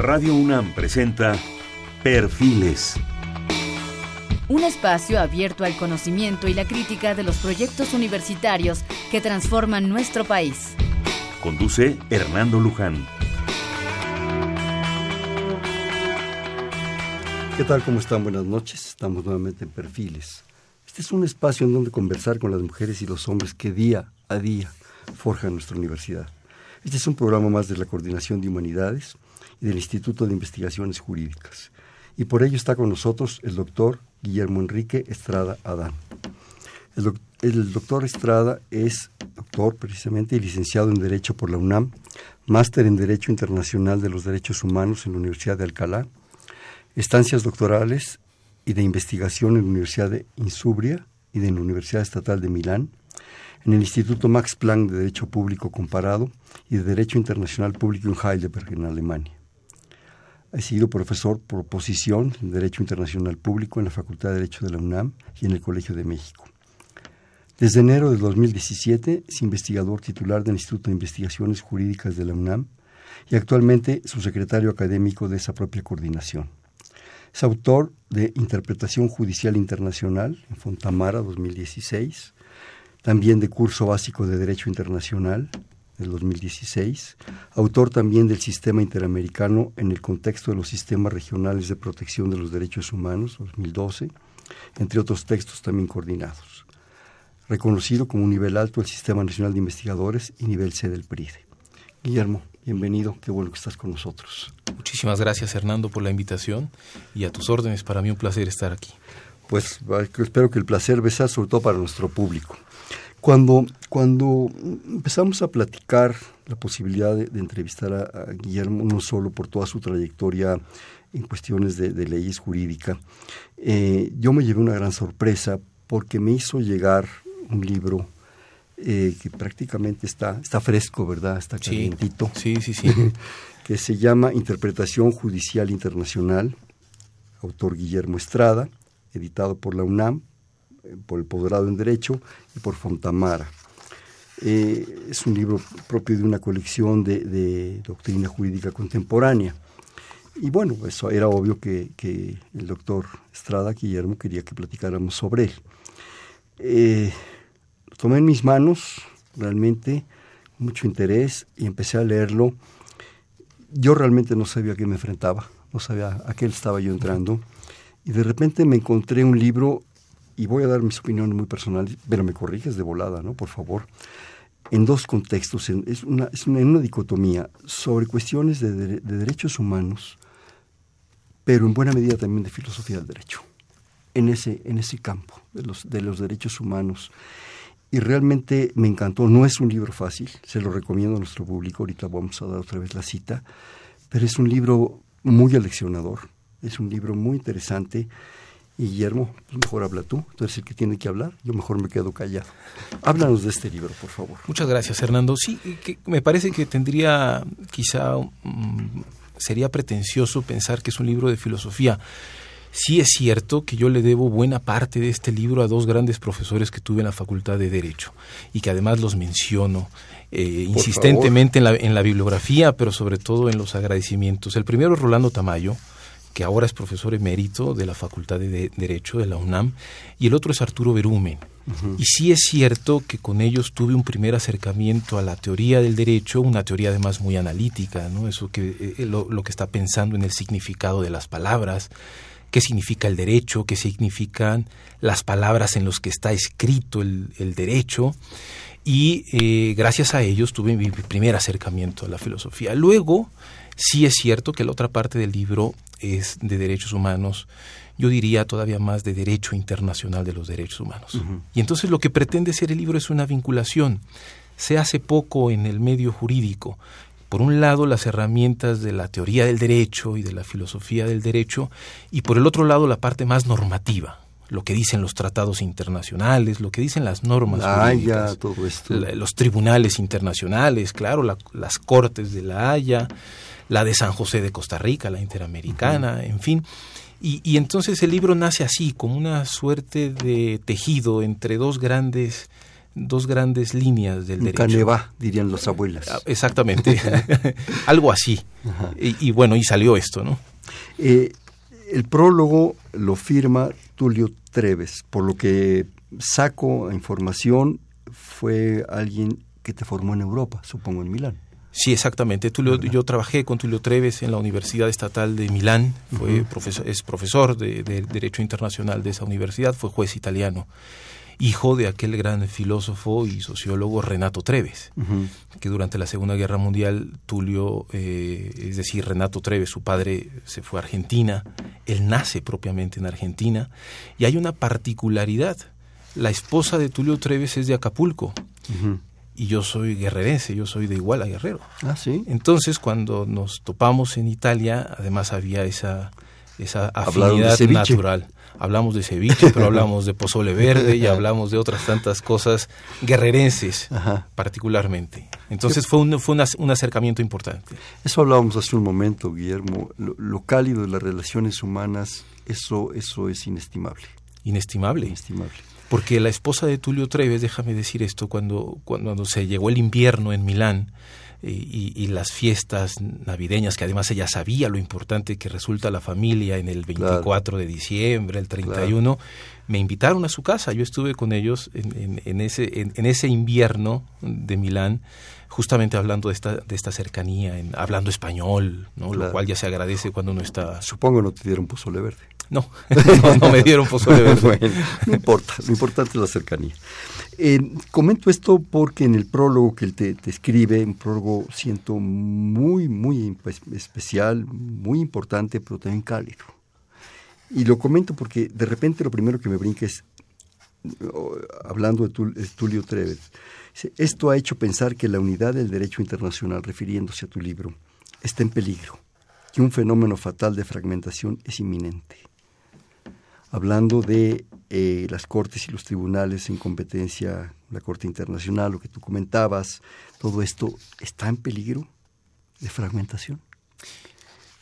Radio UNAM presenta Perfiles. Un espacio abierto al conocimiento y la crítica de los proyectos universitarios que transforman nuestro país. Conduce Hernando Luján. ¿Qué tal? ¿Cómo están? Buenas noches. Estamos nuevamente en Perfiles. Este es un espacio en donde conversar con las mujeres y los hombres que día a día forjan nuestra universidad. Este es un programa más de la Coordinación de Humanidades y del Instituto de Investigaciones Jurídicas. Y por ello está con nosotros el doctor Guillermo Enrique Estrada Adán. El, doctor Estrada es doctor precisamente y licenciado en Derecho por la UNAM, máster en Derecho Internacional de los Derechos Humanos en la Universidad de Alcalá, estancias doctorales y de investigación en la Universidad de Insubria y de la Universidad Estatal de Milán, en el Instituto Max Planck de Derecho Público Comparado y de Derecho Internacional Público en Heidelberg, en Alemania. Ha sido profesor por oposición en Derecho Internacional Público en la Facultad de Derecho de la UNAM y en el Colegio de México. Desde enero de 2017 es investigador titular del Instituto de Investigaciones Jurídicas de la UNAM y actualmente su secretario académico de esa propia coordinación. Es autor de Interpretación Judicial Internacional en Fontamara 2016, también de curso básico de Derecho Internacional del 2016, autor también del Sistema Interamericano en el contexto de los sistemas regionales de protección de los derechos humanos 2012, entre otros textos también coordinados. Reconocido como un nivel alto del Sistema Nacional de Investigadores y nivel C del PRIDE. Guillermo, bienvenido, qué bueno que estás con nosotros. Muchísimas gracias Hernando por la invitación y a tus órdenes, para mí un placer estar aquí. Pues espero que el placer sea sobre todo para nuestro público. Cuando, cuando empezamos a platicar la posibilidad de, entrevistar a, Guillermo, no solo por toda su trayectoria en cuestiones de, leyes jurídicas, eh, yo me llevé una gran sorpresa porque me hizo llegar un libro eh, que prácticamente está, está fresco, ¿verdad? Está calientito. Sí, sí, sí. que se llama Interpretación Judicial Internacional, autor Guillermo Estrada, editado por la UNAM, por el posgrado en Derecho y por Fontamara. Eh, es un libro propio de una colección de, doctrina jurídica contemporánea. Y bueno, eso era obvio que, el doctor Estrada Guillermo quería que platicáramos sobre él. Eh, lo tomé en mis manos, realmente, mucho interés, y empecé a leerlo. Yo realmente no sabía a qué me enfrentaba, no sabía a qué estaba yo entrando. Y de repente me encontré un libro y voy a dar mis opiniones muy personales, pero me corriges de volada, ¿no? Por favor. En dos contextos, es, una, es una, una dicotomía sobre cuestiones de, derechos humanos, pero en buena medida también de filosofía del derecho, en ese, en ese campo de los, de los derechos humanos. Y realmente me encantó, no es un libro fácil, se lo recomiendo a nuestro público, ahorita vamos a dar otra vez la cita, pero es un libro muy aleccionador, es un libro muy interesante y Guillermo, pues mejor habla tú, tú eres el que tiene que hablar, yo mejor me quedo callado. Háblanos de este libro, por favor. Muchas gracias, Hernando. Sí, me parece que tendría, quizá, mm, sería pretencioso pensar que es un libro de filosofía. Sí es cierto que yo le debo buena parte de este libro a dos grandes profesores que tuve en la Facultad de Derecho y que además los menciono eh, insistentemente en la, en la bibliografía, pero sobre todo en los agradecimientos. El primero es Rolando Tamayo, que ahora es profesor emérito de la Facultad de Derecho de la UNAM, y el otro es Arturo Berumen. Y sí es cierto que con ellos tuve un primer acercamiento a la teoría del derecho, una teoría además muy analítica, ¿no? Eso que eh, lo, que está pensando en el significado de las palabras, qué significa el derecho, qué significan las palabras en las que está escrito el, derecho. Y eh, gracias a ellos tuve mi primer acercamiento a la filosofía. Luego, sí es cierto que la otra parte del libro es de derechos humanos, yo diría todavía más de derecho internacional de los derechos humanos. Y entonces lo que pretende ser el libro es una vinculación. Se hace poco en el medio jurídico. Por un lado, las herramientas de la teoría del derecho y de la filosofía del derecho, y por el otro lado, la parte más normativa, lo que dicen los tratados internacionales, lo que dicen las normas la Haya, todo esto. los tribunales internacionales, claro, las cortes de la Haya, la de San José de Costa Rica, la interamericana, en fin. Y, entonces el libro nace así, como una suerte de tejido entre dos grandes dos grandes líneas del Un derecho. canevá, dirían los abuelas. Ah, Exactamente, algo así. Y, y bueno, y salió esto, ¿no? Eh, el prólogo lo firma Tulio Treves, por lo que saco información, fue alguien que te formó en Europa, supongo en Milán. Sí, exactamente. Tulio, yo trabajé con Tulio Treves en la Universidad Estatal de Milán, fue profesor, es profesor de, de Derecho Internacional de esa universidad, fue juez italiano, hijo de aquel gran filósofo y sociólogo Renato Treves, que durante la Segunda Guerra Mundial Tulio, eh, es decir, Renato Treves, su padre se fue a Argentina, él nace propiamente en Argentina, y hay una particularidad, la esposa de Tulio Treves es de Acapulco, y yo soy guerrerense, yo soy de Iguala Guerrero. Ah, sí. Entonces, cuando nos topamos en Italia, además había esa, esa afinidad natural. Hablamos de ceviche, pero hablamos de pozole verde y hablamos de otras tantas cosas guerrerenses, Ajá. particularmente. Entonces fue un, fue un ac- un acercamiento importante. Eso hablábamos hace un momento, Guillermo. Lo, lo cálido de las relaciones humanas, eso, eso es inestimable. Inestimable. Inestimable. Porque la esposa de Tulio Treves, déjame decir esto, cuando, cuando se llegó el invierno en Milán eh, y, y las fiestas navideñas, que además ella sabía lo importante que resulta la familia en el 24 de diciembre, el 31, me invitaron a su casa. Yo estuve con ellos en, en- en ese, en, en ese invierno de Milán, justamente hablando de esta, de esta cercanía, en, hablando español, ¿no? lo cual ya se agradece cuando uno está... Supongo no te dieron pozole verde. No, no, me dieron pozole verde. Bueno, no importa, lo importante es la cercanía. Eh, comento esto porque en el prólogo que él te, te escribe, un prólogo siento muy, muy pues, especial, muy importante, pero también cálido. Y lo comento porque de repente lo primero que me brinca es, hablando de Tulio Treves, esto ha hecho pensar que la unidad del derecho internacional, refiriéndose a tu libro, está en peligro, que un fenómeno fatal de fragmentación es inminente hablando de eh, las cortes y los tribunales en competencia, la Corte Internacional, lo que tú comentabas, todo esto está en peligro de fragmentación.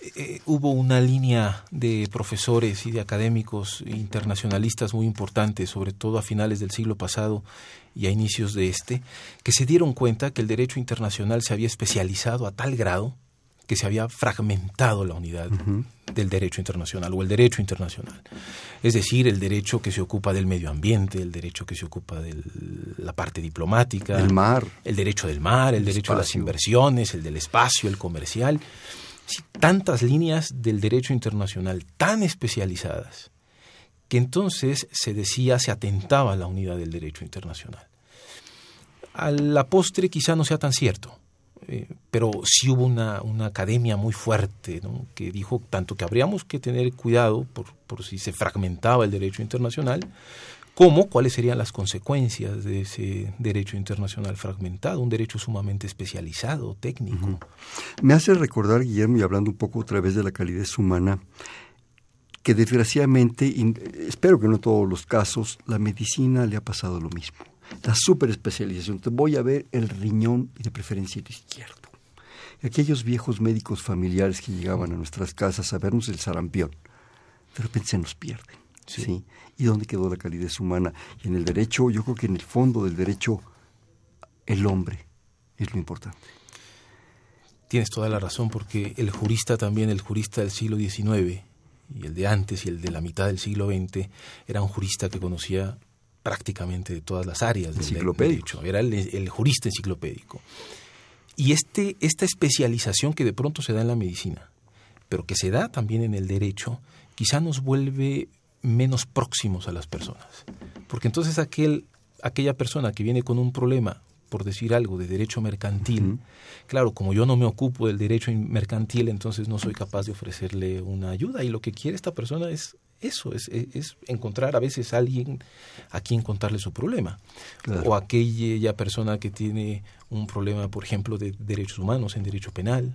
Eh, hubo una línea de profesores y de académicos internacionalistas muy importantes, sobre todo a finales del siglo pasado y a inicios de este, que se dieron cuenta que el derecho internacional se había especializado a tal grado que se había fragmentado la unidad del derecho internacional o el derecho internacional. Es decir, el derecho que se ocupa del medio ambiente, el derecho que se ocupa de la parte diplomática, El mar. el derecho del mar, el, El derecho a las inversiones, el del espacio, el comercial. Sí, tantas líneas del derecho internacional tan especializadas que entonces se decía, se atentaba a la unidad del derecho internacional. A la postre quizá no sea tan cierto, eh, pero sí hubo una, una academia muy fuerte que dijo tanto que habríamos que tener cuidado por, por si se fragmentaba el derecho internacional, como cuáles serían las consecuencias de ese derecho internacional fragmentado, un derecho sumamente especializado, técnico. Me hace recordar, Guillermo, y hablando un poco otra vez de la calidez humana, que desgraciadamente, espero que no en todos los casos, la medicina le ha pasado lo mismo. La superespecialización. Te voy a ver el riñón y de preferencia el izquierdo. Aquellos viejos médicos familiares que llegaban a nuestras casas a vernos el sarampión, de repente se nos pierden. Sí. ¿sí? ¿Y dónde quedó la calidez humana? Y en el derecho, yo creo que en el fondo del derecho, el hombre es lo importante. Tienes toda la razón, porque el jurista también, el jurista del siglo XIX, y el de antes y el de la mitad del siglo XX, era un jurista que conocía prácticamente de todas las áreas del derecho. Era el, el jurista enciclopédico. Y este, esta especialización que de pronto se da en la medicina, pero que se da también en el derecho, quizá nos vuelve menos próximos a las personas. Porque entonces aquel, aquella persona que viene con un problema, por decir algo, de derecho mercantil, claro, como yo no me ocupo del derecho mercantil, entonces no soy capaz de ofrecerle una ayuda. Y lo que quiere esta persona es eso, es, es, es encontrar a veces a alguien a quien contarle su problema. Claro. O aquella persona que tiene un problema, por ejemplo, de derechos humanos en derecho penal,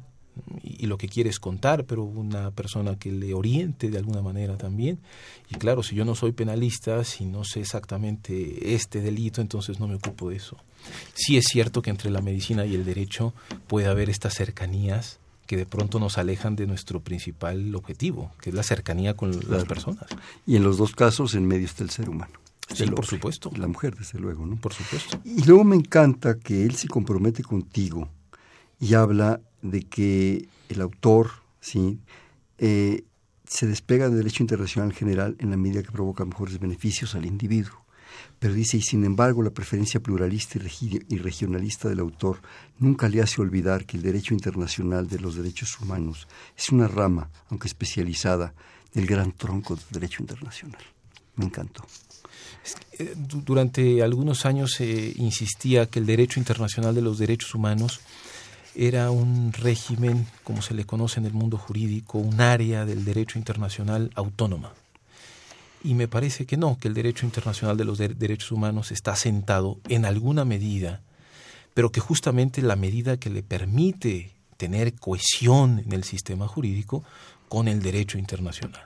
y, y, lo que quiere es contar, pero una persona que le oriente de alguna manera también. Y claro, si yo no soy penalista, si no sé exactamente este delito, entonces no me ocupo de eso. Sí es cierto que entre la medicina y el derecho puede haber estas cercanías que de pronto nos alejan de nuestro principal objetivo, que es la cercanía con Claro. las personas. Y en los dos casos, en medio está el ser humano. Sí, por supuesto. la mujer, desde luego, ¿no? Por supuesto. Y luego me encanta que él se compromete contigo y habla de que el autor, ¿sí? Eh, se despega del derecho internacional general en la medida que provoca mejores beneficios al individuo. Pero dice, y sin embargo, la preferencia pluralista y regionalista del autor nunca le hace olvidar que el derecho internacional de los derechos humanos es una rama, aunque especializada, del gran tronco del derecho internacional. Me encantó. Eh, durante algunos años se insistía que el derecho internacional de los derechos humanos era un régimen, como se le conoce en el mundo jurídico, un área del derecho internacional autónoma. Y me parece que no, que el derecho internacional de los derechos humanos está sentado en alguna medida, pero que justamente la medida que le permite tener cohesión en el sistema jurídico con el derecho internacional.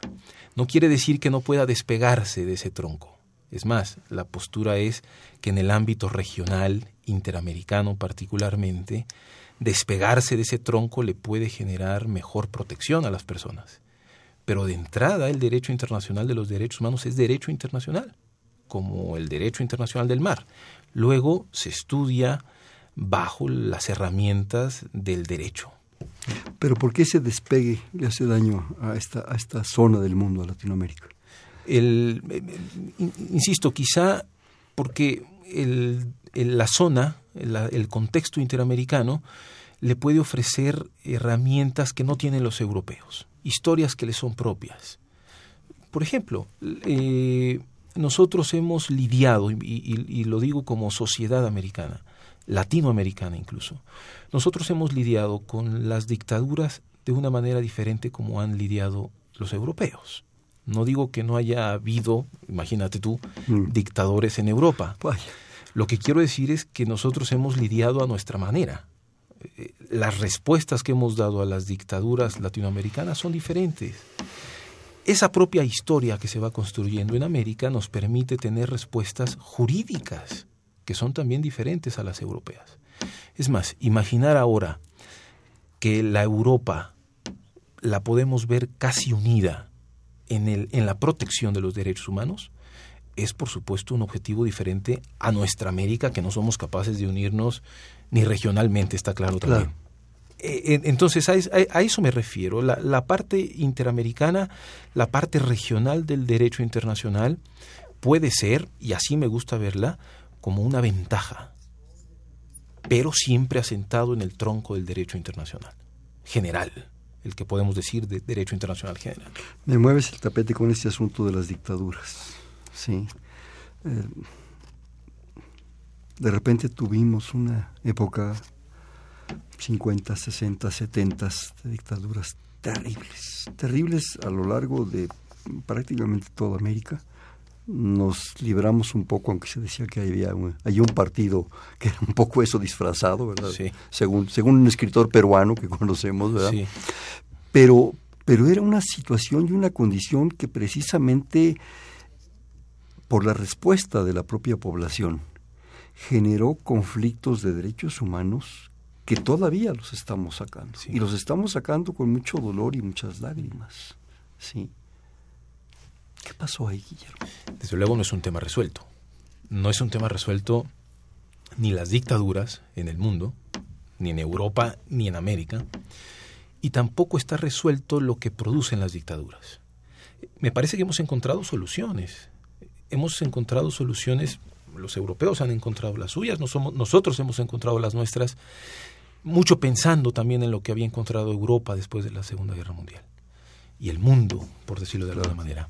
No quiere decir que no pueda despegarse de ese tronco. Es más, la postura es que en el ámbito regional, interamericano particularmente, despegarse de ese tronco le puede generar mejor protección a las personas. Pero de entrada el derecho internacional de los derechos humanos es derecho internacional, como el derecho internacional del mar. Luego se estudia bajo las herramientas del derecho. Pero ¿por qué ese despegue le hace daño a esta, a esta zona del mundo, a Latinoamérica? El, eh, insisto, quizá porque el, la zona, el contexto interamericano, le puede ofrecer herramientas que no tienen los europeos, historias que le son propias. Por ejemplo, eh, nosotros hemos lidiado, y, lo digo como sociedad americana, latinoamericana incluso, nosotros hemos lidiado con las dictaduras de una manera diferente como han lidiado los europeos. No digo que no haya habido, imagínate tú, mm. dictadores en Europa. Lo que quiero decir es que nosotros hemos lidiado a nuestra manera. Las respuestas que hemos dado a las dictaduras latinoamericanas son diferentes. Esa propia historia que se va construyendo en América nos permite tener respuestas jurídicas que son también diferentes a las europeas. Es más, imaginar ahora que la Europa la podemos ver casi unida en, el, en la protección de los derechos humanos, es por supuesto un objetivo diferente a nuestra América, que no somos capaces de unirnos ni regionalmente, está claro también. Eh, entonces, a, eso me refiero. La, la, parte interamericana, la parte regional del derecho internacional puede ser, y así me gusta verla, como una ventaja, pero siempre asentado en el tronco del derecho internacional, general el que podemos decir de derecho internacional general. Me mueves el tapete con este asunto de las dictaduras. Sí. Eh, de repente tuvimos una época 50, 60, 70 de dictaduras terribles, terribles a lo largo de prácticamente toda América. Nos libramos un poco, aunque se decía que había un, hay un partido que era un poco eso disfrazado, ¿verdad? Sí. Según, según un escritor peruano que conocemos, ¿verdad? Sí. Pero, pero era una situación y una condición que precisamente por la respuesta de la propia población generó conflictos de derechos humanos que todavía los estamos sacando. Y los estamos sacando con mucho dolor y muchas lágrimas. ¿sí? ¿Qué pasó ahí, Guillermo? Desde luego no es un tema resuelto. No es un tema resuelto ni las dictaduras en el mundo, ni en Europa, ni en América y tampoco está resuelto lo que producen las dictaduras. Me parece que hemos encontrado soluciones. Hemos encontrado soluciones, los europeos han encontrado las suyas, nosotros hemos encontrado las nuestras, mucho pensando también en lo que había encontrado Europa después de la Segunda Guerra Mundial. Y el mundo, por decirlo de alguna manera.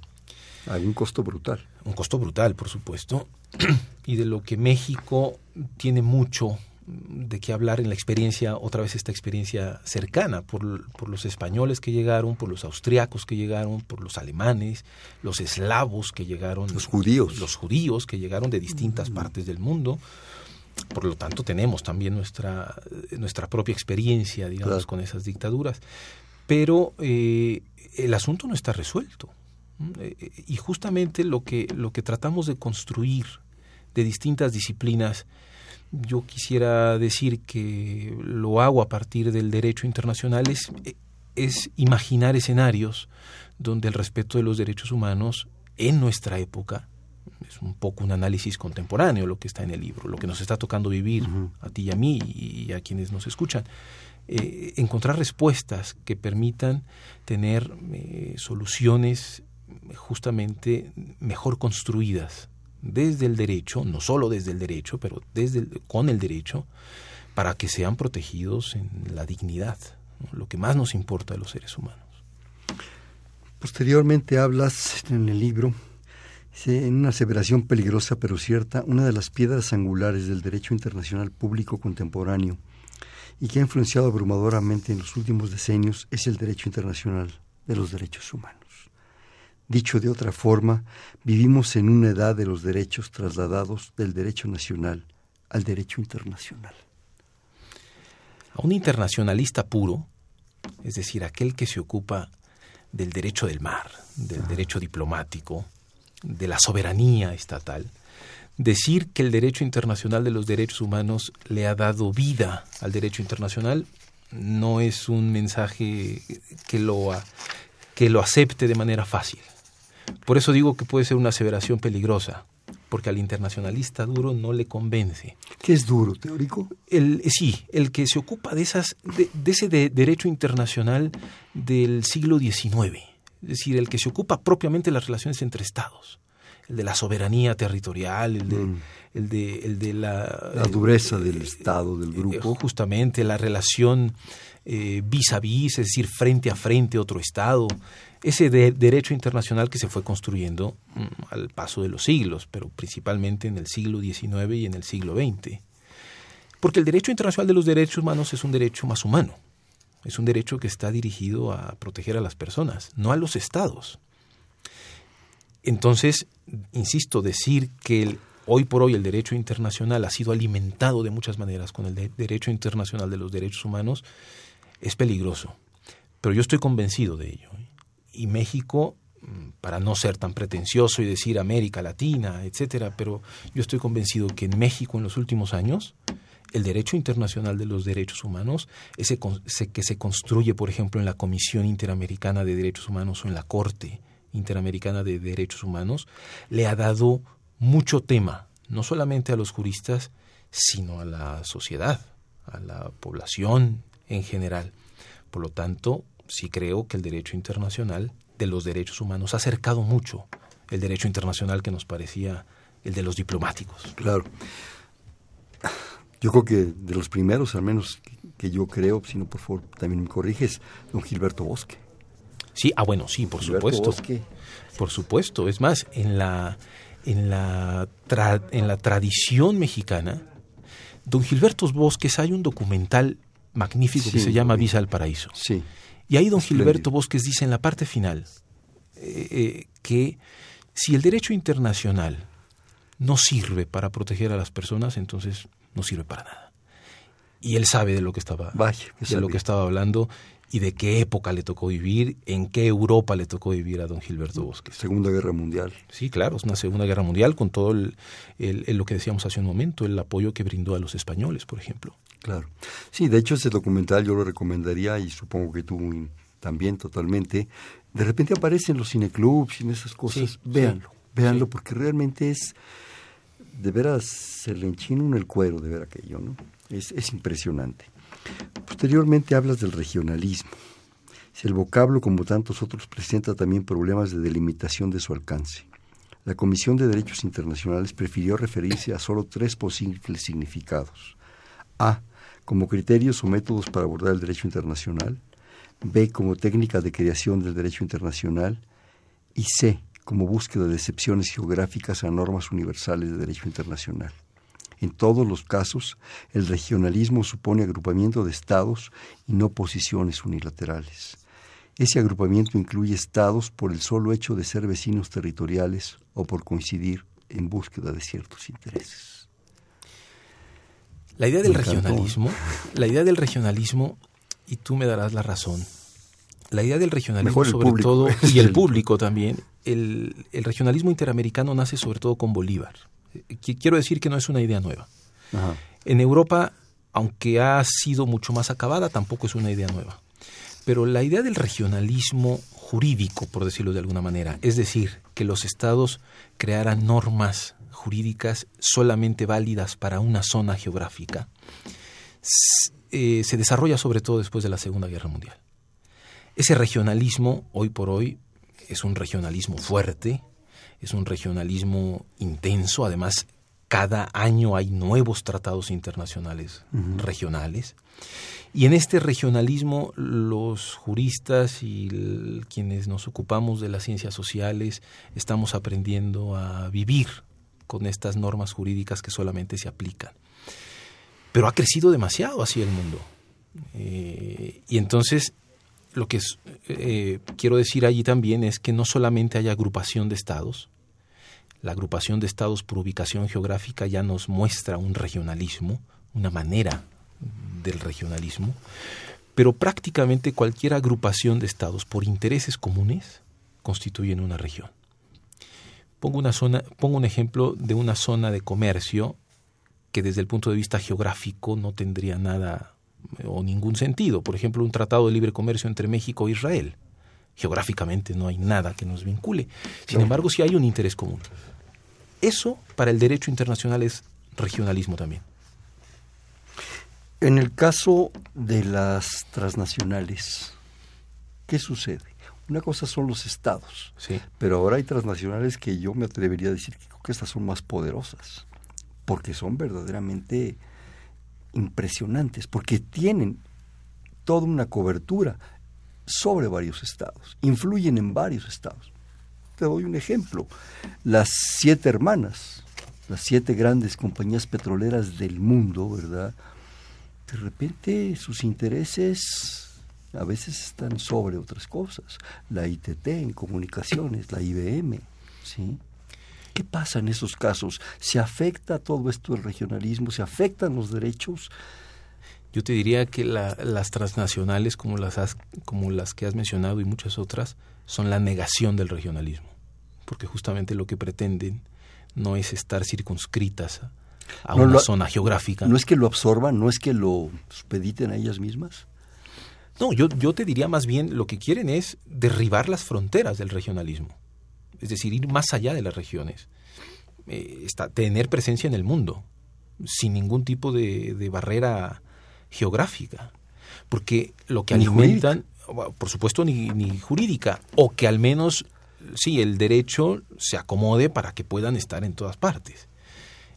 Hay un costo brutal. Un costo brutal, por supuesto. y de lo que México tiene mucho de qué hablar en la experiencia, otra vez esta experiencia cercana, por, por, los españoles que llegaron, por los austriacos que llegaron, por los alemanes, los eslavos que llegaron. Los judíos. Los judíos que llegaron de distintas partes del mundo. Por lo tanto, tenemos también nuestra, nuestra propia experiencia, digamos, con esas dictaduras. Pero eh, el asunto no está resuelto. Eh, y justamente lo que, lo que tratamos de construir de distintas disciplinas yo quisiera decir que lo hago a partir del derecho internacional es, imaginar escenarios donde el respeto de los derechos humanos en nuestra época Es un poco un análisis contemporáneo lo que está en el libro, lo que nos está tocando vivir a ti y a mí y a quienes nos escuchan. Eh, encontrar respuestas que permitan tener eh, soluciones justamente mejor construidas desde el derecho, no solo desde el derecho, pero desde con el derecho, para que sean protegidos en la dignidad, lo que más nos importa a los seres humanos. Posteriormente hablas en el libro, en una aseveración peligrosa pero cierta, una de las piedras angulares del derecho internacional público contemporáneo y que ha influenciado abrumadoramente en los últimos decenios es el derecho internacional de los derechos humanos. Dicho de otra forma, vivimos en una edad de los derechos trasladados del derecho nacional al derecho internacional. A un internacionalista puro, es decir, aquel que se ocupa del derecho del mar, del derecho diplomático, de la soberanía estatal, decir que el derecho internacional de los derechos humanos le ha dado vida al derecho internacional no es un mensaje que lo, que lo acepte de manera fácil. Por eso digo que puede ser una aseveración peligrosa, porque al internacionalista duro no le convence. ¿Qué es duro, teórico? El, sí, el que se ocupa de, esas, de, ese derecho internacional del siglo XIX, es decir, el que se ocupa propiamente de las relaciones entre estados el de la soberanía territorial, el de, mm. el de, el de la... La dureza del Estado, del eh, grupo. justamente, la relación eh, vis a vis, es decir, frente a frente otro Estado. Ese derecho internacional que se fue construyendo mm, al paso de los siglos, pero principalmente en el siglo XIX y en el siglo XX. Porque el derecho internacional de los derechos humanos es un derecho más humano. Es un derecho que está dirigido a proteger a las personas, no a los estados. Entonces, insisto, decir que hoy por hoy el derecho internacional ha sido alimentado de muchas maneras con el derecho internacional de los derechos humanos es peligroso. Pero yo estoy convencido de ello. Y México, mm, para no ser tan pretencioso y decir América Latina, etcétera, pero yo estoy convencido que en México en los últimos años el derecho internacional de los derechos humanos, ese que se construye, por ejemplo, en la Comisión Interamericana de Derechos Humanos o en la Corte, Interamericana de Derechos Humanos le ha dado mucho tema, no solamente a los juristas, sino a la sociedad, a la población en general. Por lo tanto, sí creo que el derecho internacional de los derechos humanos ha acercado mucho el derecho internacional que nos parecía el de los diplomáticos. Claro. Yo creo que de los primeros, al menos que yo creo, si no por favor también me corriges, don Gilberto Bosque. Sí, ah, bueno, sí, por supuesto. Por supuesto. Es más, en la, en la, en la tradición mexicana, don Gilberto Bosques hay un documental magnífico que se llama Visa al Paraíso. Sí. Y ahí don Gilberto Bosques dice en la parte final eh, eh, que si el derecho internacional no sirve para proteger a las personas, entonces no sirve para nada. Y él sabe de lo que estaba, de lo que estaba hablando y de qué época le tocó vivir, en qué Europa le tocó vivir a don Gilberto Bosques. Segunda Guerra Mundial. Sí, claro, es una Segunda Guerra Mundial con todo el, lo que decíamos hace un momento, el apoyo que brindó a los españoles, por ejemplo. Claro. Sí, de hecho ese documental yo lo recomendaría y supongo que tú también totalmente. De repente aparecen los cineclubs y en esas cosas. véanlo, véanlo porque realmente es de veras se le enchina en el cuero de ver aquello, ¿no? Es, es impresionante. Posteriormente hablas del regionalismo. Si el vocablo, como tantos otros, presenta también problemas de delimitación de su alcance. La Comisión de Derechos Internacionales prefirió referirse a solo tres posibles significados. A. Como criterios o métodos para abordar el derecho internacional. B. Como técnica de creación del derecho internacional. Y C. Como búsqueda de excepciones geográficas a normas universales de derecho internacional. En todos los casos, el regionalismo supone agrupamiento de estados y no posiciones unilaterales. Ese agrupamiento incluye estados por el solo hecho de ser vecinos territoriales o por coincidir en búsqueda de ciertos intereses. La idea del regionalismo, la idea del regionalismo, y tú me darás la razón, la idea del regionalismo sobre todo, y el público también, el regionalismo interamericano nace sobre todo con Bolívar. Quiero decir que no es una idea nueva. En Europa, aunque ha sido mucho más acabada, tampoco es una idea nueva. Pero la idea del regionalismo jurídico, por decirlo de alguna manera, es decir, que los estados crearan normas jurídicas solamente válidas para una zona geográfica, eh, se desarrolla sobre todo después de la Segunda Guerra Mundial. Ese regionalismo, hoy por hoy, es un regionalismo fuerte, es un regionalismo intenso, además cada año hay nuevos tratados internacionales regionales. Y en este regionalismo los juristas y quienes nos ocupamos de las ciencias sociales estamos aprendiendo a vivir con estas normas jurídicas que solamente se aplican. Pero ha crecido demasiado así el mundo. Eh, y entonces lo que eh, quiero decir allí también es que no solamente hay agrupación de estados, la agrupación de estados por ubicación geográfica ya nos muestra un regionalismo, una manera del regionalismo, pero prácticamente cualquier agrupación de estados por intereses comunes constituyen una región. Pongo, una zona, pongo un ejemplo de una zona de comercio que desde el punto de vista geográfico no tendría nada o ningún sentido. Por ejemplo, un tratado de libre comercio entre México e Israel. Geográficamente no hay nada que nos vincule. Sin embargo, sí hay un interés común. Eso para el derecho internacional es regionalismo también. En el caso de las transnacionales, ¿qué sucede? Una cosa son los estados, sí. pero ahora hay transnacionales que yo me atrevería a decir que creo que estas son más poderosas, porque son verdaderamente impresionantes, porque tienen toda una cobertura sobre varios estados, influyen en varios estados. Te doy un ejemplo. Las siete hermanas, las siete grandes compañías petroleras del mundo, ¿verdad? De repente sus intereses a veces están sobre otras cosas. La ITT en comunicaciones, la IBM, ¿sí? ¿Qué pasa en esos casos? ¿Se afecta todo esto el regionalismo? ¿Se afectan los derechos? Yo te diría que las transnacionales como las, como las que has mencionado y muchas otras son la negación del regionalismo, porque justamente lo que pretenden no es estar circunscritas a, una zona geográfica. ¿No es que lo absorban? ¿No es que lo supediten a ellas mismas? No, yo, yo te diría más bien lo que quieren es derribar las fronteras del regionalismo. Es decir, ir más allá de las regiones, eh, tener presencia en el mundo, sin ningún tipo de, barrera geográfica, porque lo que alimentan, por supuesto, ni, ni jurídica, o que al menos, sí, el derecho se acomode para que puedan estar en todas partes.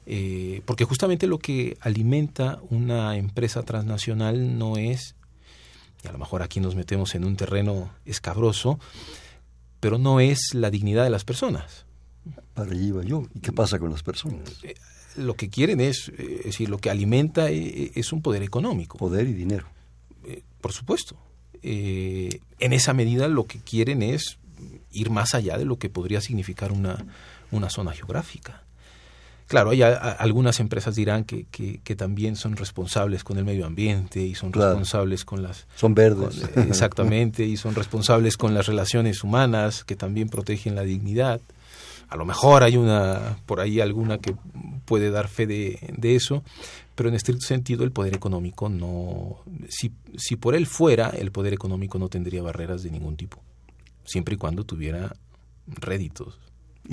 Eh, porque justamente lo que alimenta una empresa transnacional no es, y a lo mejor aquí nos metemos en un terreno escabroso, pero no es la dignidad de las personas. Para allí iba yo. ¿Y qué pasa con las personas? Eh, lo que quieren es, eh, es decir, lo que alimenta eh, es un poder económico. Poder y dinero. por supuesto. en esa medida lo que quieren es ir más allá de lo que podría significar una, una zona geográfica. Claro, hay algunas empresas dirán que, que, también son responsables con el medio ambiente y son responsables con las... Son verdes. exactamente, y son responsables con las relaciones humanas que también protegen la dignidad. A lo mejor hay una, por ahí alguna que puede dar fe de, de eso, pero en estricto sentido el poder económico no... Si, si por él fuera, el poder económico no tendría barreras de ningún tipo, siempre y cuando tuviera réditos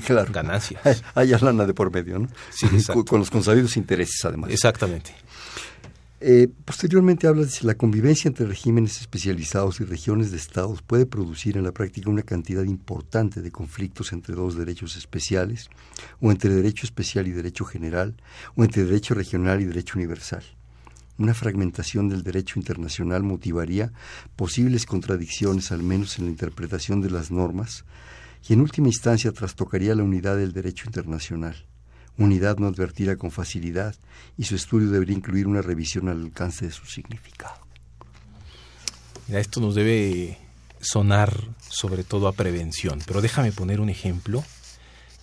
claro. ganancias. Hay lana de por medio, ¿no? Sí, con, los consabidos intereses, además. Exactamente. Eh, posteriormente habla de si la convivencia entre regímenes especializados y regiones de estados puede producir en la práctica una cantidad importante de conflictos entre dos derechos especiales, o entre derecho especial y derecho general, o entre derecho regional y derecho universal. Una fragmentación del derecho internacional motivaría posibles contradicciones, al menos en la interpretación de las normas, y en última instancia trastocaría la unidad del derecho internacional, unidad no advertida con facilidad, y su estudio debería incluir una revisión al alcance de su significado. esto nos debe sonar sobre todo a prevención, pero déjame poner un ejemplo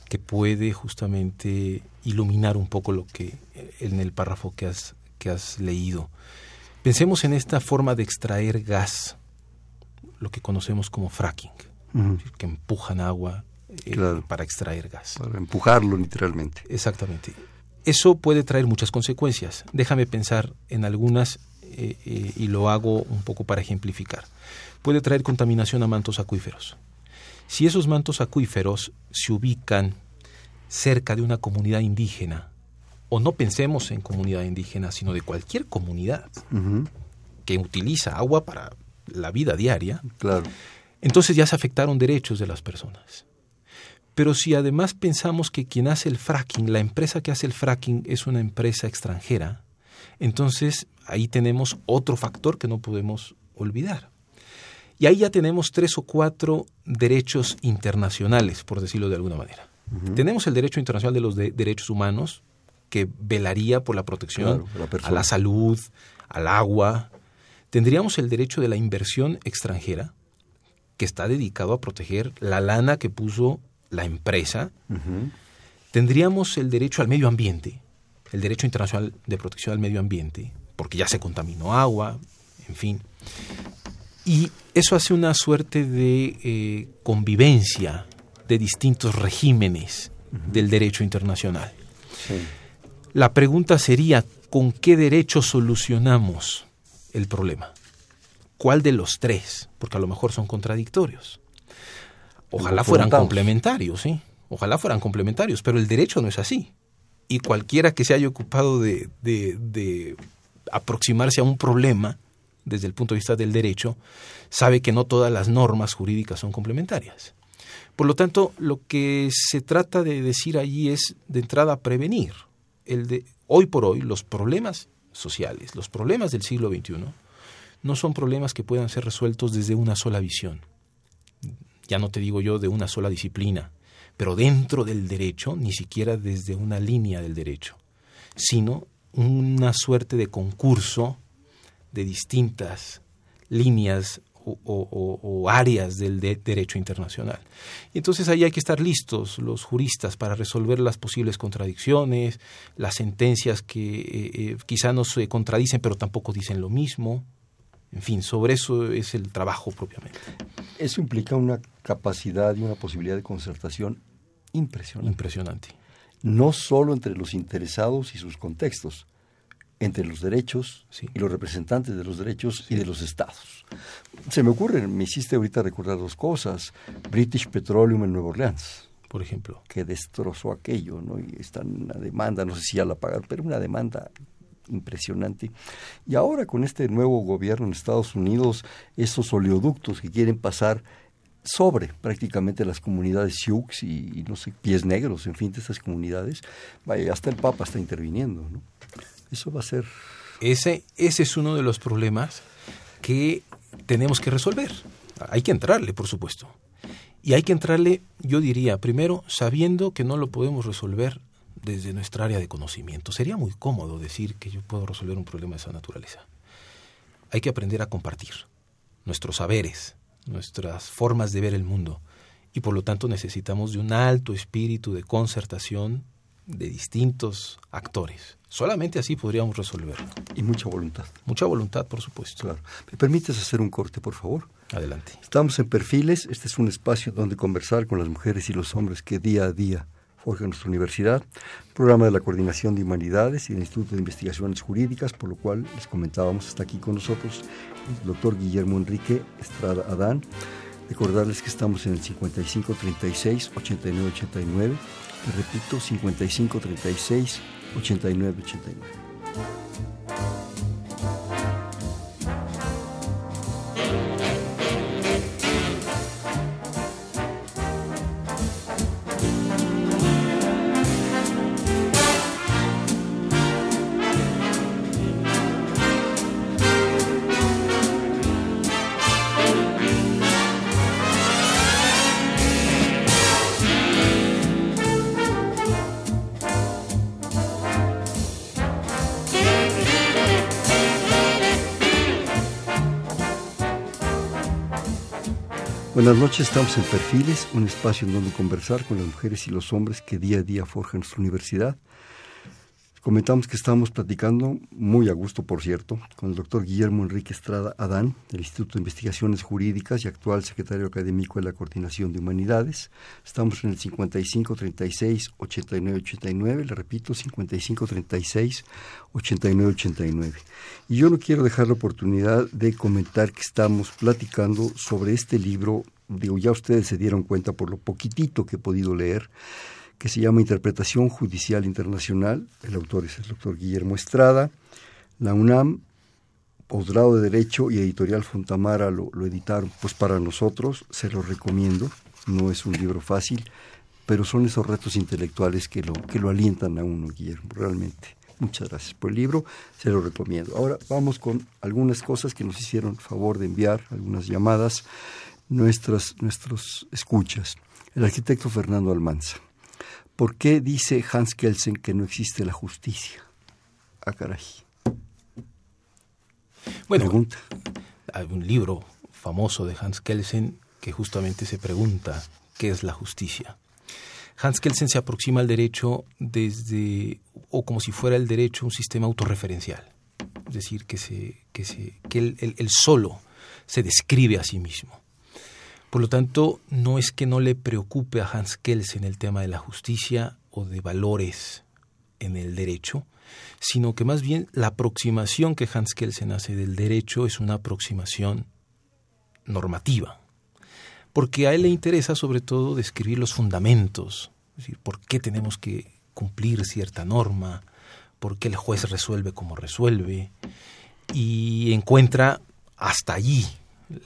que puede justamente iluminar un poco lo que en el párrafo que has, que has leído. Pensemos en esta forma de extraer gas, lo que conocemos como fracking que empujan agua eh, para extraer gas. Para empujarlo literalmente. Exactamente. Eso puede traer muchas consecuencias. Déjame pensar en algunas eh, eh, y lo hago un poco para ejemplificar. Puede traer contaminación a mantos acuíferos. Si esos mantos acuíferos se ubican cerca de una comunidad indígena, o no pensemos en comunidad indígena, sino de cualquier comunidad que utiliza agua para la vida diaria, claro. Entonces ya se afectaron derechos de las personas. Pero si además pensamos que quien hace el fracking, la empresa que hace el fracking es una empresa extranjera, entonces ahí tenemos otro factor que no podemos olvidar. Y ahí ya tenemos tres o cuatro derechos internacionales, por decirlo de alguna manera. Tenemos el derecho internacional de los derechos humanos, que velaría por la protección a la salud, al agua. Tendríamos el derecho de la inversión extranjera, que está dedicado a proteger la lana que puso la empresa. Tendríamos el derecho al medio ambiente, el derecho internacional de protección al medio ambiente, porque ya se contaminó agua, en fin. Y eso hace una suerte de eh, convivencia de distintos regímenes del derecho internacional. La pregunta sería, ¿con qué derecho solucionamos el problema? ¿Cuál de los tres? Porque a lo mejor son contradictorios. Ojalá fueran complementarios, ¿sí? Ojalá fueran complementarios, pero el derecho no es así. Y cualquiera que se haya ocupado de, de aproximarse a un problema desde el punto de vista del derecho, sabe que no todas las normas jurídicas son complementarias. Por lo tanto, lo que se trata de decir allí es de entrada prevenir. El de, hoy por hoy, los problemas sociales, los problemas del siglo XXI, no son problemas que puedan ser resueltos desde una sola visión. Ya no te digo yo de una sola disciplina, pero dentro del derecho, ni siquiera desde una línea del derecho, sino una suerte de concurso de distintas líneas o, áreas del derecho internacional. Y entonces ahí hay que estar listos los juristas para resolver las posibles contradicciones, las sentencias que eh, eh, quizá no se contradicen pero tampoco dicen lo mismo. En fin, sobre eso es el trabajo propiamente. Eso implica una capacidad y una posibilidad de concertación impresionante. Impresionante. No solo entre los interesados y sus contextos, entre los derechos y los representantes de los derechos y de los estados. Se me ocurre, me hiciste ahorita recordar dos cosas. British Petroleum en Nueva Orleans. Por ejemplo. Que destrozó aquello, ¿no? Y está en una demanda, no sé si ya la pagaron, pero una demanda impresionante. Y ahora con este nuevo gobierno en Estados Unidos, esos oleoductos que quieren pasar sobre prácticamente las comunidades Sioux y, no sé, pies negros, en fin, de estas comunidades, vaya, hasta el Papa está interviniendo, ¿no? Eso va a ser... Ese, ese es uno de los problemas que tenemos que resolver. Hay que entrarle, por supuesto. Y hay que entrarle, yo diría, primero sabiendo que no lo podemos resolver desde nuestra área de conocimiento. Sería muy cómodo decir que yo puedo resolver un problema de esa naturaleza. Hay que aprender a compartir nuestros saberes, nuestras formas de ver el mundo. Y por lo tanto necesitamos de un alto espíritu de concertación de distintos actores. Solamente así podríamos resolverlo. Y mucha voluntad. Mucha voluntad, por supuesto. Claro. ¿Me permites hacer un corte, por favor? Adelante. Estamos en Perfiles. Este es un espacio donde conversar con las mujeres y los hombres que día a día forjan nuestra universidad. Programa de la Coordinación de Humanidades y el Instituto de Investigaciones Jurídicas, por lo cual les comentábamos, está aquí con nosotros el doctor Guillermo Enrique Estrada Adán. Recordarles que estamos en el 5536 8989 repito, 55 Buenas noches, estamos en Perfiles, un espacio en donde conversar con las mujeres y los hombres que día a día forjan nuestra universidad. Comentamos que estamos platicando, muy a gusto por cierto, con el doctor Guillermo Enrique Estrada Adán, del Instituto de Investigaciones Jurídicas y actual secretario académico de la Coordinación de Humanidades. Estamos en el 5536-8989, le repito, 5536-8989. Y yo no quiero dejar la oportunidad de comentar que estamos platicando sobre este libro digo, ya ustedes se dieron cuenta por lo poquitito que he podido leer, que se llama Interpretación Judicial Internacional. El autor es el doctor Guillermo Estrada. La UNAM, posgrado de Derecho y Editorial Fontamara lo, lo editaron. Pues para nosotros se lo recomiendo. No es un libro fácil, pero son esos retos intelectuales que lo, que lo alientan a uno, Guillermo, realmente. Muchas gracias por el libro, se lo recomiendo. Ahora vamos con algunas cosas que nos hicieron favor de enviar, algunas llamadas, nuestras, nuestros escuchas. El arquitecto Fernando Almanza. ¿Por qué dice Hans Kelsen que no existe la justicia? Ah, caray. Bueno, Pregunta. hay un libro famoso de Hans Kelsen que justamente se pregunta qué es la justicia. Hans Kelsen se aproxima al derecho desde, o como si fuera el derecho un sistema autorreferencial, es decir, que, se, que, se, que él, solo se describe a sí mismo. Por lo tanto, no es que no le preocupe a Hans Kelsen el tema de la justicia o de valores en el derecho, sino que más bien la aproximación que Hans Kelsen hace del derecho es una aproximación normativa, porque a él le interesa sobre todo describir los fundamentos, es decir, por qué tenemos que cumplir cierta norma, por qué el juez resuelve como resuelve, y encuentra hasta allí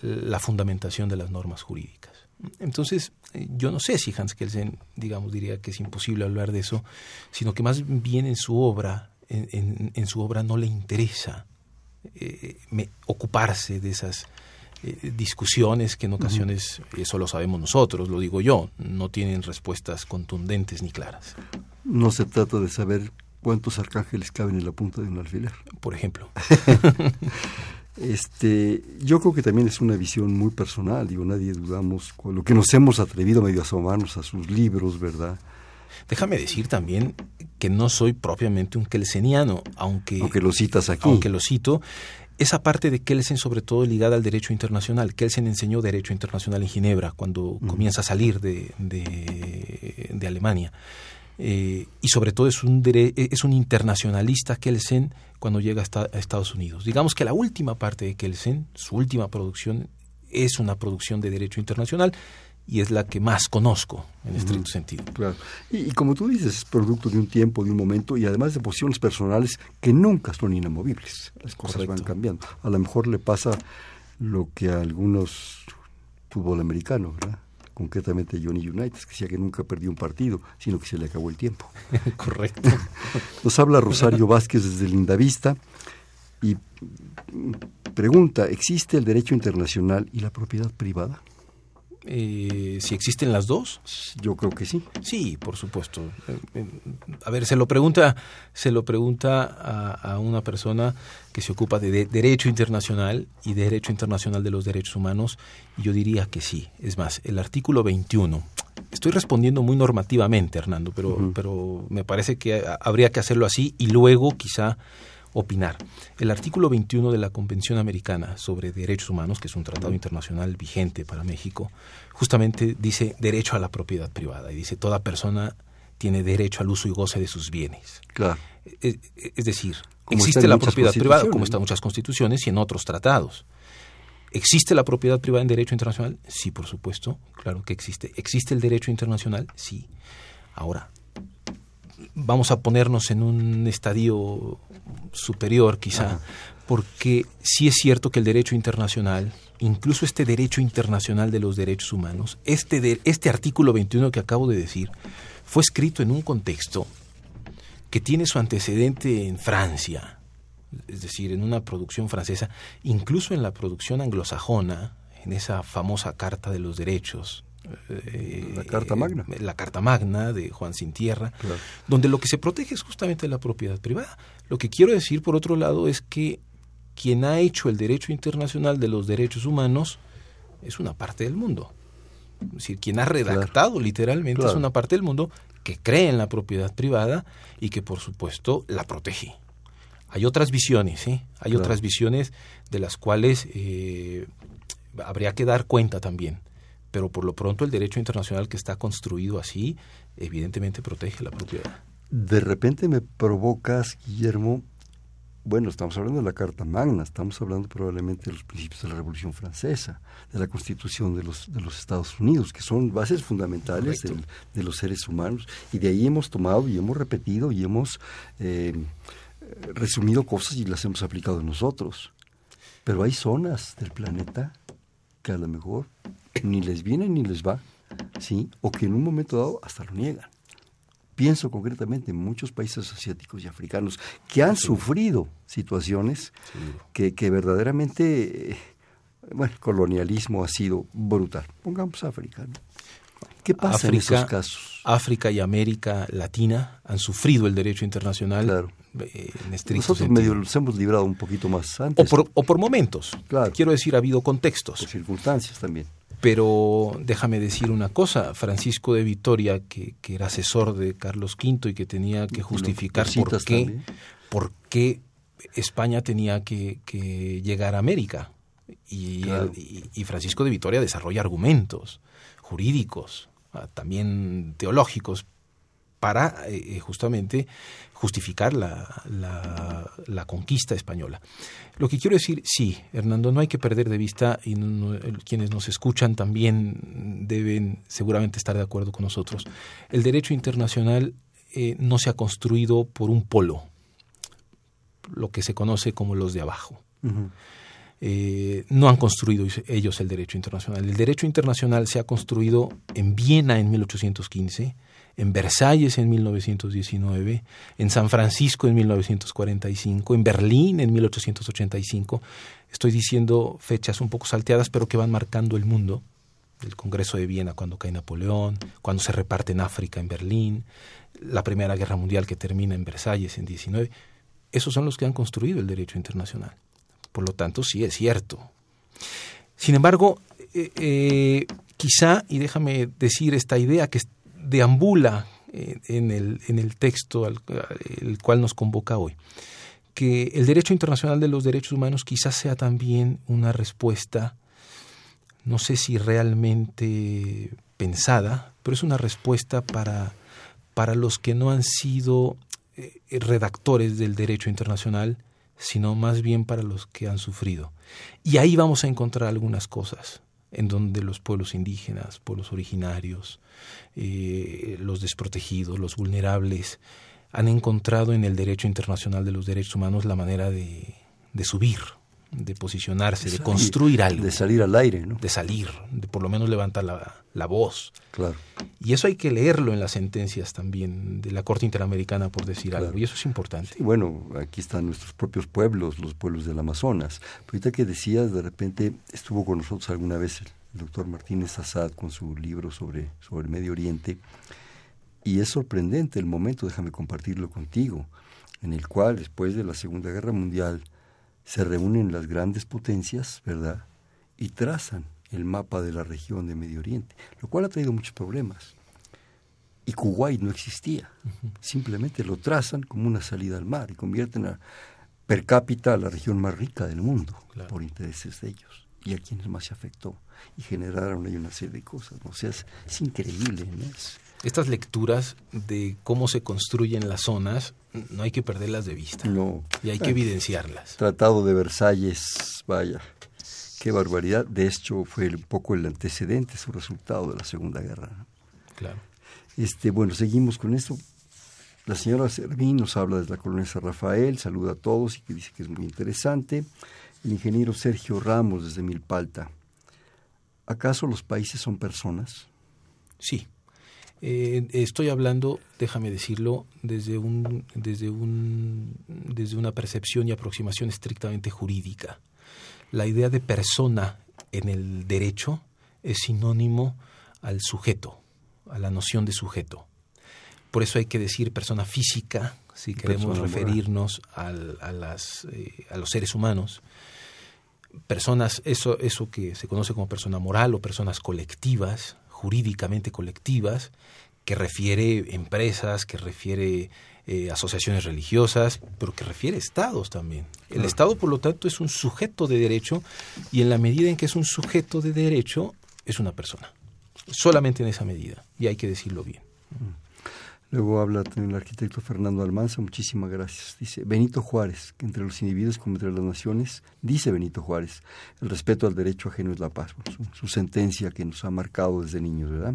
la fundamentación de las normas jurídicas. Entonces, eh, yo no sé si Hans Kelsen, digamos, diría que es imposible hablar de eso, sino que más bien en su obra, en, su obra no le interesa eh, ocuparse de esas eh, discusiones que en ocasiones, eso lo sabemos nosotros, lo digo yo, no tienen respuestas contundentes ni claras. No se trata de saber cuántos arcángeles caben en la punta de un alfiler. Por ejemplo. este, yo creo que también es una visión muy personal, digo, nadie dudamos con lo que nos hemos atrevido medio a asomarnos a sus libros, ¿verdad? Déjame decir también que no soy propiamente un kelseniano, aunque... Aunque lo citas aquí. Aunque lo cito, esa parte de Kelsen, sobre todo ligada al derecho internacional. Kelsen enseñó derecho internacional en Ginebra cuando comienza a salir de, de, Alemania. Eh, y sobre todo es un, es un internacionalista Kelsen cuando llega a Estados Unidos. Digamos que la última parte de Kelsen, su última producción, es una producción de derecho internacional y es la que más conozco en este sentido. Claro. Y, como tú dices, es producto de un tiempo, de un momento y además de posiciones personales que nunca son inamovibles. Las cosas van cambiando. A lo mejor le pasa lo que a algunos fútbol americano, ¿verdad? Concretamente Johnny United, que decía que nunca perdió un partido, sino que se le acabó el tiempo. Correcto. Nos habla Rosario Vázquez desde Lindavista y pregunta, ¿existe el derecho internacional y la propiedad privada? Eh, si existen las dos? Yo creo que sí. Sí, por supuesto. Eh, eh, a ver, se lo pregunta, se lo pregunta a, una persona que se ocupa de, derecho internacional y derecho internacional de los derechos humanos, y yo diría que sí. Es más, el artículo 21. Estoy respondiendo muy normativamente, Hernando, pero, pero me parece que habría que hacerlo así y luego quizá opinar. El artículo 21 de la Convención Americana sobre Derechos Humanos, que es un tratado internacional vigente para México, justamente dice derecho a la propiedad privada y dice toda persona tiene derecho al uso y goce de sus bienes. Claro. Es, decir, existe la propiedad privada, como está en muchas constituciones y en otros tratados. ¿Existe la propiedad privada en derecho internacional? Sí, por supuesto, claro que existe. ¿Existe el derecho internacional? Sí. Ahora, vamos a ponernos en un estadio superior quizá, porque sí es cierto que el derecho internacional, incluso este derecho internacional de los derechos humanos, este, de, este artículo 21 que acabo de decir, fue escrito en un contexto que tiene su antecedente en Francia, es decir, en una producción francesa, incluso en la producción anglosajona, en esa famosa Carta de los Derechos eh, la Carta Magna. la Carta Magna de Juan Sin Tierra, donde lo que se protege es justamente la propiedad privada. Lo que quiero decir, por otro lado, es que quien ha hecho el derecho internacional de los derechos humanos es una parte del mundo. Es decir, quien ha redactado literalmente es una parte del mundo que cree en la propiedad privada y que, por supuesto, la protege. Hay otras visiones, ¿eh? Hay otras visiones de las cuales eh, habría que dar cuenta también pero por lo pronto el derecho internacional que está construido así evidentemente protege la propiedad. De repente me provocas, Guillermo, Bueno, estamos hablando de la Carta Magna, estamos hablando probablemente de los principios de la Revolución Francesa, de la Constitución de los, de los Estados Unidos, que son bases fundamentales de los seres humanos. Y de ahí hemos tomado y hemos repetido y hemos eh, resumido cosas y las hemos aplicado nosotros. Pero hay zonas del planeta que a lo mejor ni les viene ni les va, ¿sí? O que en un momento dado hasta lo niegan. Pienso concretamente en muchos países asiáticos y africanos que han sufrido situaciones que, que, verdaderamente, bueno, el colonialismo ha sido brutal. Pongamos África, ¿Qué pasa en esos casos? África y América Latina han sufrido el derecho internacional. Claro. Eh, en Nosotros medio los hemos librado un poquito más antes. O por, o por momentos. Claro. Quiero decir, ha habido contextos. Por circunstancias también. Pero déjame decir una cosa, Francisco de Vitoria, que, era asesor de Carlos V y que tenía que justificar por qué, por qué España tenía que, llegar a América. Y, y, Francisco de Vitoria desarrolla argumentos jurídicos, ah, también teológicos, para eh, eh, justamente justificar la, la, conquista española. Lo que quiero decir, sí, Hernando, no hay que perder de vista, y quienes nos escuchan también deben seguramente estar de acuerdo con nosotros, el derecho internacional eh, no se ha construido por un polo, lo que se conoce como los de abajo. no han construido ellos el derecho internacional. El derecho internacional se ha construido en Viena en 1815, en Versalles en 1919, en San Francisco en 1945, en Berlín en 1885. Estoy diciendo fechas un poco salteadas, pero que van marcando el mundo. El Congreso de Viena cuando cae Napoleón, cuando se reparte en África en Berlín, la Primera Guerra Mundial que termina en Versalles en 19. Esos son los que han construido el derecho internacional. Por lo tanto, sí es cierto. Sin embargo, eh, eh, quizá, y déjame decir esta idea que deambula eh, en el, en el texto al el cual nos convoca hoy, que el derecho internacional de los derechos humanos quizás sea también una respuesta, no sé si realmente pensada, pero es una respuesta para, para los que no han sido eh, redactores del derecho internacional, sino más bien para los que han sufrido. Y ahí vamos a encontrar algunas cosas en donde los pueblos indígenas, pueblos originarios, eh, los desprotegidos, los vulnerables, han encontrado en el derecho internacional de los derechos humanos la manera de, de subir, de posicionarse, de, construir algo. De salir al aire, ¿no? De salir, de por lo menos levantar la, la, voz. Claro. Y eso hay que leerlo en las sentencias también de la Corte Interamericana, por decir algo, y eso es importante. bueno, aquí están nuestros propios pueblos, los pueblos del Amazonas. Ahorita que decías, de repente estuvo con nosotros alguna vez el, doctor Martínez Assad con su libro sobre, sobre el Medio Oriente, y es sorprendente el momento, déjame compartirlo contigo, en el cual después de la Segunda Guerra Mundial, se reúnen las grandes potencias, ¿verdad? Y trazan el mapa de la región de Medio Oriente, lo cual ha traído muchos problemas. Y Kuwait no existía, simplemente lo trazan como una salida al mar y convierten a, per cápita a la región más rica del mundo por intereses de ellos y a quienes más se afectó y generaron ahí una serie de cosas. O sea, es, increíble. ¿no? Estas lecturas de cómo se construyen las zonas no hay que perderlas de vista. No. Y hay que evidenciarlas. Tratado de Versalles, vaya, qué barbaridad. De hecho, fue un poco el antecedente, su resultado de la Segunda Guerra. Claro. Este, bueno, seguimos con esto. La señora Servín nos habla desde la colonia San Rafael, saluda a todos y que dice que es muy interesante. El ingeniero Sergio Ramos desde Milpalta. ¿Acaso los países son personas? Sí. Eh, estoy hablando, déjame decirlo, desde, un, desde, un, desde una percepción y aproximación estrictamente jurídica. La idea de persona en el derecho es sinónimo al sujeto, a la noción de sujeto. Por eso hay que decir persona física, si queremos referirnos a, las, eh, a los seres humanos. Personas, eso, eso que se conoce como persona moral o personas colectivas, jurídicamente colectivas, que refiere empresas, que refiere eh, asociaciones religiosas, pero que refiere estados también. El Estado, por lo tanto, es un sujeto de derecho y en la medida en que es un sujeto de derecho, es una persona. Solamente en esa medida, y hay que decirlo bien. Luego habla también el arquitecto Fernando Almanza, muchísimas gracias. Dice Benito Juárez, que entre los individuos como entre las naciones, dice Benito Juárez, el respeto al derecho ajeno es la paz. su, sentencia que nos ha marcado desde niños, ¿verdad?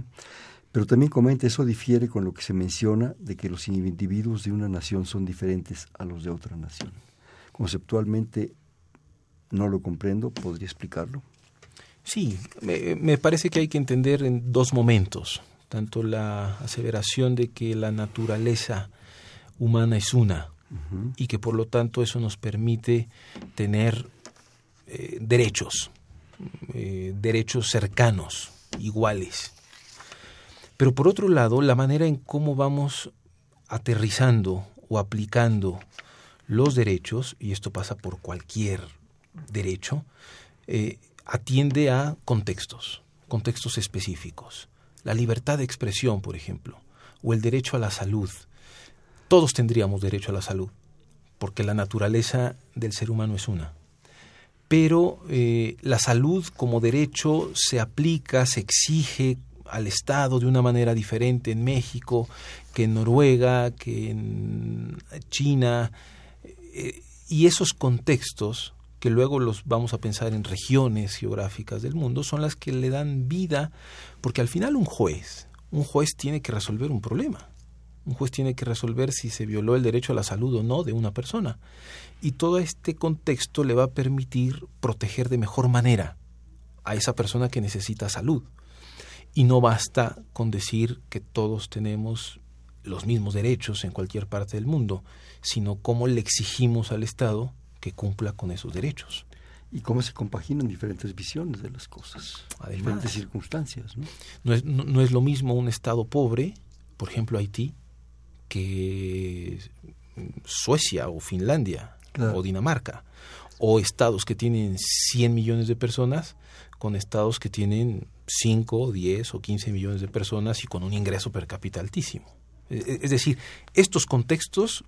Pero también comenta, eso difiere con lo que se menciona de que los individuos de una nación son diferentes a los de otra nación. Conceptualmente no lo comprendo, ¿podría explicarlo? Sí, me parece que hay que entender en dos momentos tanto la aseveración de que la naturaleza humana es una y que por lo tanto eso nos permite tener eh, derechos, eh, derechos cercanos, iguales. Pero por otro lado, la manera en cómo vamos aterrizando o aplicando los derechos, y esto pasa por cualquier derecho, eh, atiende a contextos, contextos específicos la libertad de expresión, por ejemplo, o el derecho a la salud. Todos tendríamos derecho a la salud, porque la naturaleza del ser humano es una. Pero eh, la salud como derecho se aplica, se exige al Estado de una manera diferente en México que en Noruega, que en China. Eh, y esos contextos que luego los vamos a pensar en regiones geográficas del mundo, son las que le dan vida, porque al final un juez, un juez tiene que resolver un problema. Un juez tiene que resolver si se violó el derecho a la salud o no de una persona. Y todo este contexto le va a permitir proteger de mejor manera a esa persona que necesita salud. Y no basta con decir que todos tenemos los mismos derechos en cualquier parte del mundo, sino cómo le exigimos al Estado que cumpla con esos derechos. Y cómo se compaginan diferentes visiones de las cosas, Además, diferentes circunstancias. ¿no? No, es, no, no es lo mismo un Estado pobre, por ejemplo Haití, que Suecia o Finlandia claro. o Dinamarca, o estados que tienen 100 millones de personas con estados que tienen 5, 10 o 15 millones de personas y con un ingreso per cápita altísimo. Es decir, estos contextos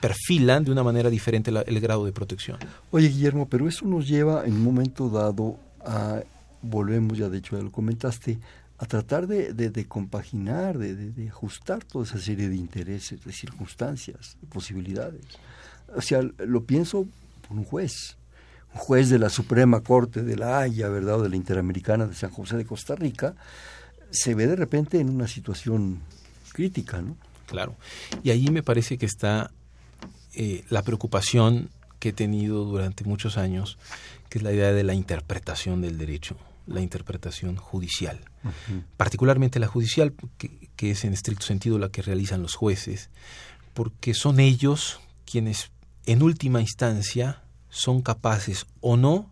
perfilan de una manera diferente la, el grado de protección. Oye, Guillermo, pero eso nos lleva en un momento dado a, volvemos ya de hecho ya lo comentaste, a tratar de, de, de compaginar, de, de, ajustar toda esa serie de intereses, de circunstancias, de posibilidades. O sea, lo pienso por un juez, un juez de la Suprema Corte de la Haya, ¿verdad?, o de la Interamericana de San José de Costa Rica, se ve de repente en una situación crítica, ¿no? Claro. Y ahí me parece que está eh, la preocupación que he tenido durante muchos años, que es la idea de la interpretación del derecho, la interpretación judicial, uh -huh. particularmente la judicial, que, que, es en estricto sentido la que realizan los jueces, porque son ellos quienes en última instancia son capaces o no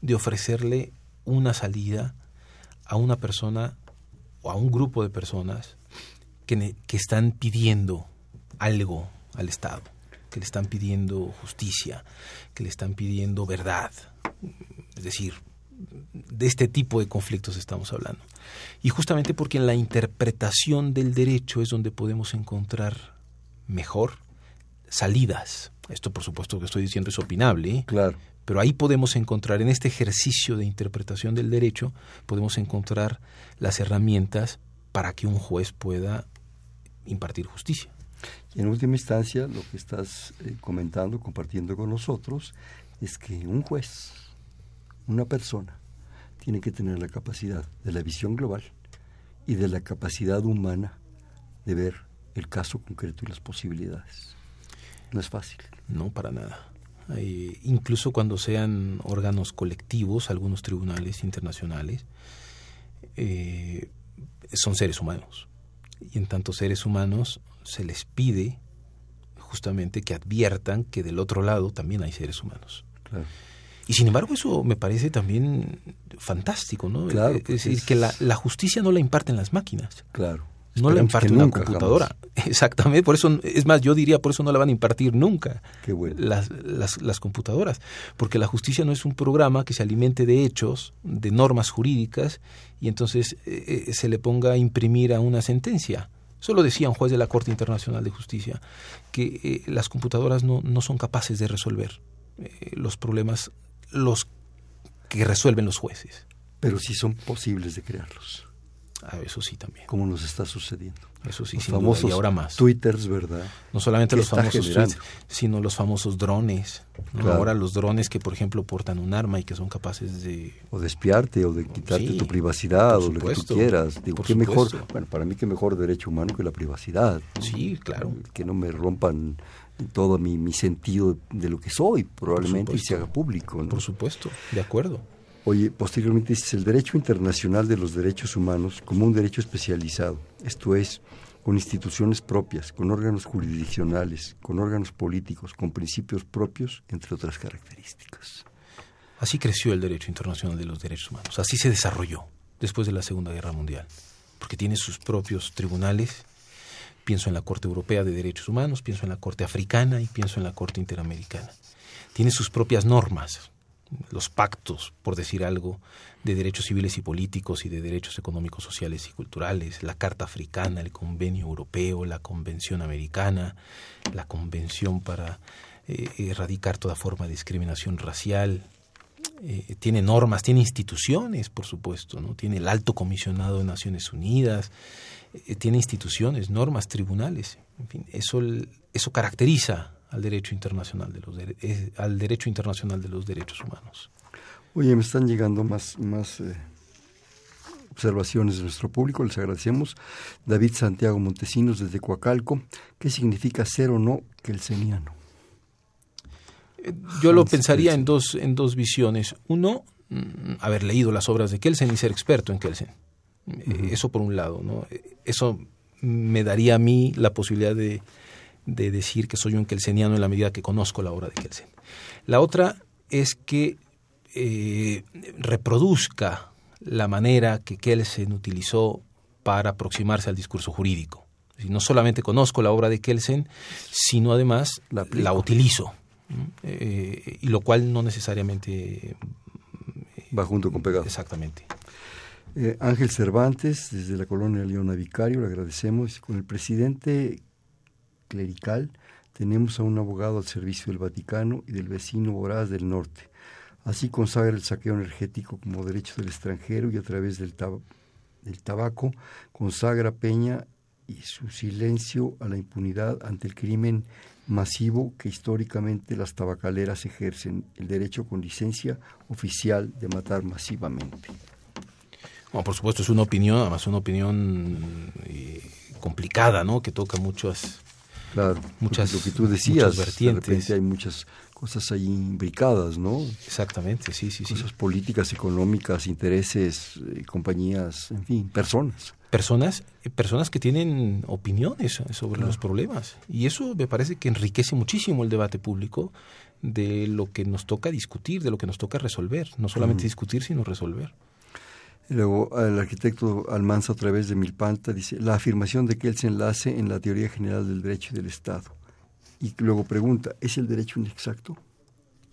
de ofrecerle una salida a una persona o a un grupo de personas que, que están pidiendo algo al Estado que le están pidiendo justicia, que le están pidiendo verdad. Es decir, de este tipo de conflictos estamos hablando. Y justamente porque en la interpretación del derecho es donde podemos encontrar mejor salidas. Esto, por supuesto, que estoy diciendo es opinable. ¿eh? Claro. Pero ahí podemos encontrar, en este ejercicio de interpretación del derecho, podemos encontrar las herramientas para que un juez pueda impartir justicia. Y en última instancia, lo que estás eh, comentando, compartiendo con nosotros, es que un juez, una persona, tiene que tener la capacidad de la visión global y de la capacidad humana de ver el caso concreto y las posibilidades. No es fácil. No, para nada. Incluso cuando sean órganos colectivos, algunos tribunales internacionales, eh, son seres humanos. Y en tanto seres humanos se les pide justamente que adviertan que del otro lado también hay seres humanos. Claro. Y sin embargo eso me parece también fantástico, ¿no? Claro, es decir, es... que la, la, justicia no la imparten las máquinas. Claro. No la imparte una computadora. Jamás. Exactamente, por eso, es más, yo diría, por eso no la van a impartir nunca Qué bueno. las, las, las computadoras. Porque la justicia no es un programa que se alimente de hechos, de normas jurídicas, y entonces eh, se le ponga a imprimir a una sentencia. Solo decía un juez de la Corte Internacional de Justicia que eh, las computadoras no, no, son capaces de resolver eh, los problemas los que resuelven los jueces. Pero sí son posibles de crearlos. Ah, eso sí también. Como nos está sucediendo. Eso sí, los sin famosos duda, y ahora más. Twitters, ¿verdad? No solamente los famosos tweets, sino los famosos drones. ¿no? Claro. Ahora los drones que, por ejemplo, portan un arma y que son capaces de... O de espiarte, o de quitarte Sí, tu privacidad, o lo que tú quieras. Digo, por qué mejor, bueno, para mí qué mejor derecho humano que la privacidad. ¿no? Sí, claro. Que no me rompan todo mi, mi sentido de lo que soy, probablemente, y se haga público. ¿no? Por supuesto, de acuerdo. Oye, posteriormente dices el derecho internacional de los derechos humanos como un derecho especializado, esto es, con instituciones propias, con órganos jurisdiccionales, con órganos políticos, con principios propios, entre otras características. Así creció el derecho internacional de los derechos humanos, así se desarrolló después de la Segunda Guerra Mundial, porque tiene sus propios tribunales. Pienso en la Corte Europea de Derechos Humanos, pienso en la Corte Africana y pienso en la Corte Interamericana. Tiene sus propias normas, los pactos, por decir algo, de derechos civiles y políticos y de derechos económicos, sociales y culturales, la Carta Africana, el Convenio Europeo, la Convención Americana, la Convención para eh, erradicar toda forma de discriminación racial, eh, tiene normas, tiene instituciones, por supuesto, ¿no? Tiene el alto comisionado de Naciones Unidas, eh, tiene instituciones, normas, tribunales, en fin, eso, eso caracteriza al derecho internacional de los al derecho internacional de los derechos humanos. Oye, me están llegando más, más eh, observaciones de nuestro público, les agradecemos. David Santiago Montesinos desde Coacalco, ¿qué significa ser o no kelseniano? Eh, Yo lo pensaría Kelsen. en dos, en dos visiones. Uno, mm, haber leído las obras de Kelsen y ser experto en Kelsen. Eh, Eso por un lado, ¿no? Eso me daría a mí la posibilidad de, de decir que soy un kelseniano en la medida que conozco la obra de Kelsen. La otra es que eh, reproduzca la manera que Kelsen utilizó para aproximarse al discurso jurídico. No solamente conozco la obra de Kelsen, sino además La la, utilizo. Eh, y lo cual no necesariamente... Va junto con pegado. Exactamente. Eh, Ángel Cervantes, desde la colonia Leona Vicario, le agradecemos. Con el presidente clerical tenemos a un abogado al servicio del Vaticano y del vecino voraz del norte. Así consagra el saqueo energético como derecho del extranjero y a través del, del tabaco consagra Peña y su silencio a la impunidad ante el crimen masivo que históricamente las tabacaleras ejercen, el derecho con licencia oficial de matar masivamente. Bueno, por supuesto es una opinión, además una opinión eh, complicada, ¿no? Que toca muchas... Claro, Muchas- lo que tú decías, muchas vertientes. de repente hay muchas cosas ahí imbricadas, ¿no? Exactamente, sí, sí, sí. Cosas políticas, económicas, intereses, eh, compañías, en fin, personas. Personas, eh, personas que tienen opiniones sobre los problemas. Y eso me parece que enriquece muchísimo el debate público de lo que nos toca discutir, de lo que nos toca resolver. No solamente discutir, sino resolver. Y luego el arquitecto Almanza, a través de Milpanta, dice, la afirmación de que él se enlace en la teoría general del derecho y del Estado. Y luego pregunta, ¿es el derecho inexacto?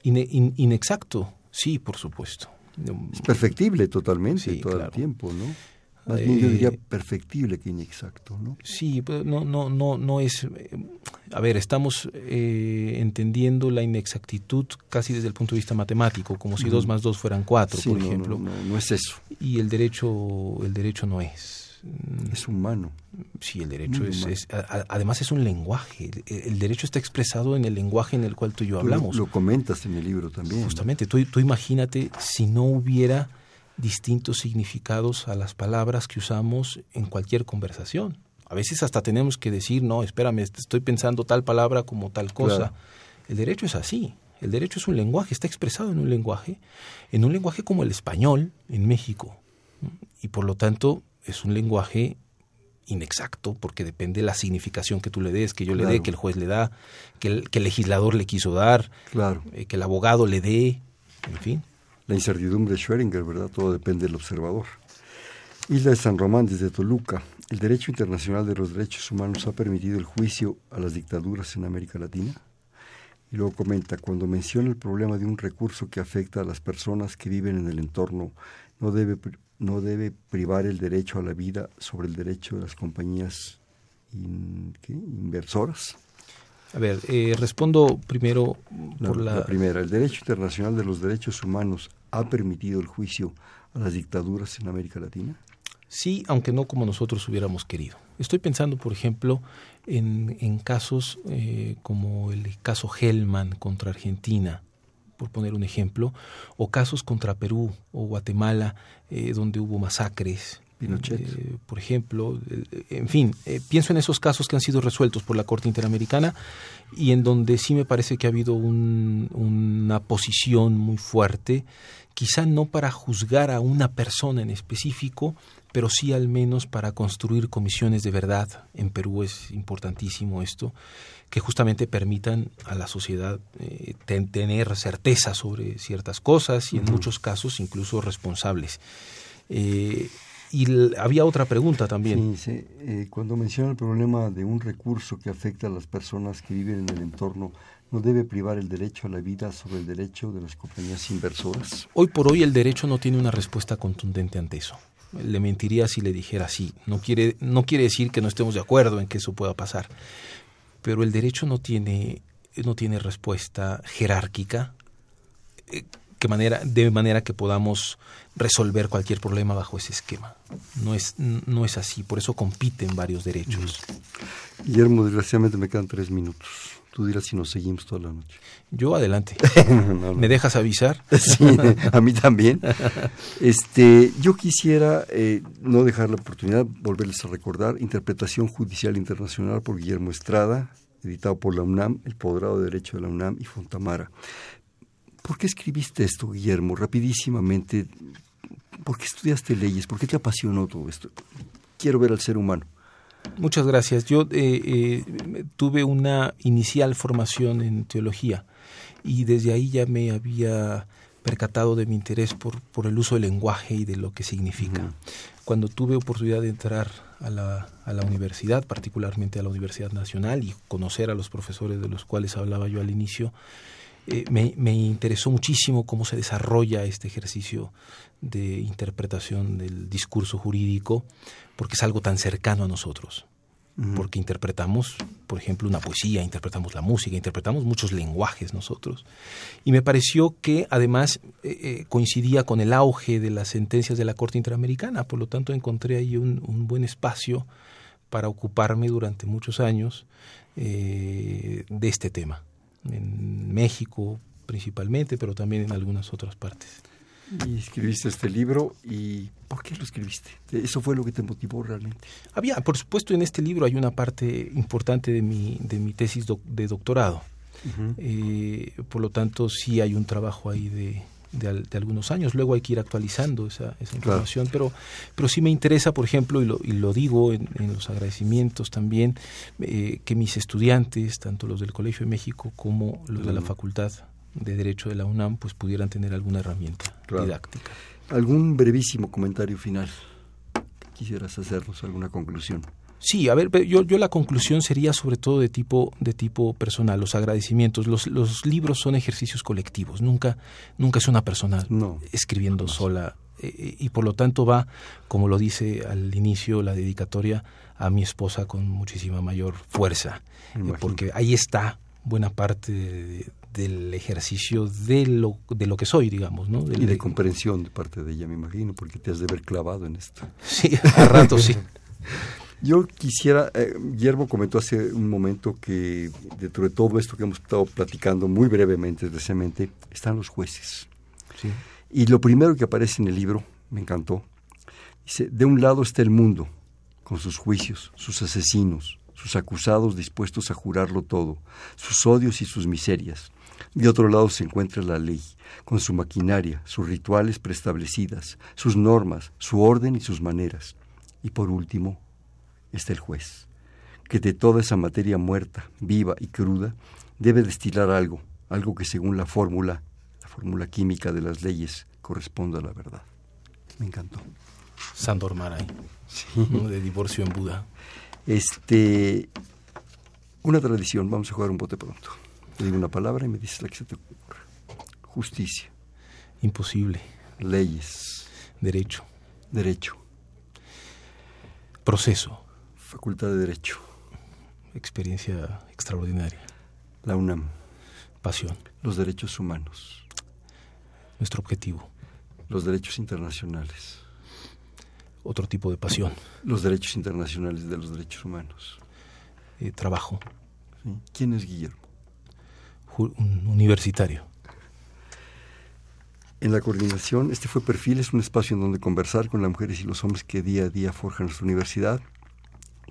Ine- in- inexacto, sí, por supuesto. Es perfectible totalmente Sí, todo el tiempo, ¿no? Más bien yo Eh, diría perfectible que inexacto, ¿no? Sí, pero no, no, no, no es. eh, A ver, estamos eh, entendiendo la inexactitud casi desde el punto de vista matemático, como si dos más dos fueran cuatro, Sí, por no, no, ejemplo. no, no es eso, Y el derecho, el derecho no es. Es humano. Sí, el derecho es, además es un lenguaje. El, derecho está expresado en el lenguaje en el cual tú y yo Tú lo- hablamos. Lo, comentas en el libro también. Justamente, tú, tú imagínate si no hubiera distintos significados a las palabras que usamos en cualquier conversación. A veces hasta tenemos que decir, no, espérame, estoy pensando tal palabra como tal cosa. Claro. El derecho es así. El derecho es un lenguaje, está expresado en un lenguaje, en un lenguaje como el español en México. Y por lo tanto es un lenguaje inexacto porque depende de la significación que tú le des, que yo le dé, que el juez le da, que el, que el legislador le quiso dar, Claro. eh, que el abogado le dé, en fin. La incertidumbre de Schrödinger, ¿verdad? Todo depende del observador. Isla de San Román, desde Toluca. ¿El derecho internacional de los derechos humanos ha permitido el juicio a las dictaduras en América Latina? Y luego comenta, cuando menciona el problema de un recurso que afecta a las personas que viven en el entorno, no debe, no debe privar el derecho a la vida sobre el derecho de las compañías in- inversoras. A ver, eh, respondo primero La, por la la... primera, ¿el derecho internacional de los derechos humanos ha permitido el juicio a las dictaduras en América Latina? Sí, aunque no como nosotros hubiéramos querido. Estoy pensando, por ejemplo, en, casos eh, como el caso Hellman contra Argentina, por poner un ejemplo, o casos contra Perú o Guatemala, eh, donde hubo masacres. Eh, por ejemplo, en fin, pienso en esos casos que han sido resueltos por la Corte Interamericana y en donde sí me parece que ha habido una posición muy fuerte, quizá no para juzgar a una persona en específico, pero sí al menos para construir comisiones de verdad. En Perú es importantísimo esto, que justamente permitan a la sociedad eh, tener certeza sobre ciertas cosas y en muchos casos incluso responsables. Eh, y había otra pregunta también. Sí, eh, cuando menciona el problema de un recurso que afecta a las personas que viven en el entorno, ¿no debe privar el derecho a la vida sobre el derecho de las compañías inversoras? Hoy por hoy el derecho no tiene una respuesta contundente ante eso le mentiría si le dijera sí. No quiere, no quiere decir que no estemos de acuerdo en que eso pueda pasar. Pero el derecho no tiene, no tiene respuesta jerárquica eh, que manera, de manera que podamos resolver cualquier problema bajo ese esquema. No es, no es así, por eso compiten varios derechos. Guillermo, desgraciadamente me quedan tres minutos. Tú dirás si nos seguimos toda la noche. Yo adelante. ¿Me dejas avisar? sí, a mí también. Este, yo quisiera eh, no dejar la oportunidad, volverles a recordar, Interpretación Judicial Internacional por Guillermo Estrada, editado por la UNAM, El Podrado de Derecho de la UNAM y Fontamara. ¿Por qué escribiste esto, Guillermo? Rapidísimamente, ¿por qué estudiaste leyes? ¿Por qué te apasionó todo esto? Quiero ver al ser humano. Muchas gracias. Yo eh, eh, tuve una inicial formación en teología y desde ahí ya me había percatado de mi interés por, por el uso del lenguaje y de lo que significa. Cuando tuve oportunidad de entrar a la, a la universidad, particularmente a la Universidad Nacional, y conocer a los profesores de los cuales hablaba yo al inicio, eh, me, me, interesó muchísimo cómo se desarrolla este ejercicio de interpretación del discurso jurídico, porque es algo tan cercano a nosotros. Porque interpretamos, por ejemplo, una poesía, interpretamos la música, interpretamos muchos lenguajes nosotros. Y me pareció que además eh, eh, coincidía con el auge de las sentencias de la Corte Interamericana, por lo tanto encontré ahí un, buen espacio para ocuparme durante muchos años de este tema en México principalmente, pero también en algunas otras partes. Y escribiste este libro y ¿por qué lo escribiste? ¿Eso fue lo que te motivó realmente? Había, por supuesto, en este libro hay una parte importante de mi, de mi tesis de doctorado. Eh, por lo tanto, sí hay un trabajo ahí de, de, algunos años. Luego hay que ir actualizando esa, esa información, pero, pero sí me interesa, por ejemplo, y lo, y lo digo en, los agradecimientos también, eh, que mis estudiantes, tanto los del Colegio de México como los de la Facultad de Derecho de la UNAM, pues pudieran tener alguna herramienta didáctica. ¿Algún brevísimo comentario final? ¿Quisieras hacernos alguna conclusión? Sí, a ver, yo, yo la conclusión sería sobre todo de tipo, de tipo personal, los agradecimientos. Los, los libros son ejercicios colectivos, nunca, nunca es una persona escribiendo sola. Eh, eh, y por lo tanto va, como lo dice al inicio la dedicatoria, a mi esposa con muchísima mayor fuerza, eh, porque ahí está buena parte del ejercicio de lo, de lo que soy, digamos. ¿no? y de comprensión de parte de ella, me imagino, porque te has de ver clavado en esto. Sí, a rato sí. Yo quisiera, eh, Guillermo comentó hace un momento que dentro de todo esto que hemos estado platicando muy brevemente, recientemente, están los jueces. Y lo primero que aparece en el libro, me encantó, dice, de un lado está el mundo, con sus juicios, sus asesinos, sus acusados dispuestos a jurarlo todo, sus odios y sus miserias. De otro lado se encuentra la ley, con su maquinaria, sus rituales preestablecidas, sus normas, su orden y sus maneras. Y por último, está el juez, que de toda esa materia muerta, viva y cruda, debe destilar algo, algo que según la fórmula, la fórmula química de las leyes, corresponda a la verdad. Me encantó. Sandor Maray, de divorcio en Buda. Este, una tradición, vamos a jugar un bote pronto. Te digo una palabra y me dices la que se te ocurra. Justicia. Imposible. Leyes. Derecho. Derecho. Proceso. Facultad de Derecho. Experiencia extraordinaria. La UNAM. Pasión. Los derechos humanos. Nuestro objetivo. Los derechos internacionales. otro tipo de pasión. Los derechos internacionales de los derechos humanos. Eh, trabajo. ¿Quién es Guillermo? un universitario. En la coordinación, este fue Perfil, es un espacio en donde conversar con las mujeres y los hombres que día a día forjan nuestra universidad.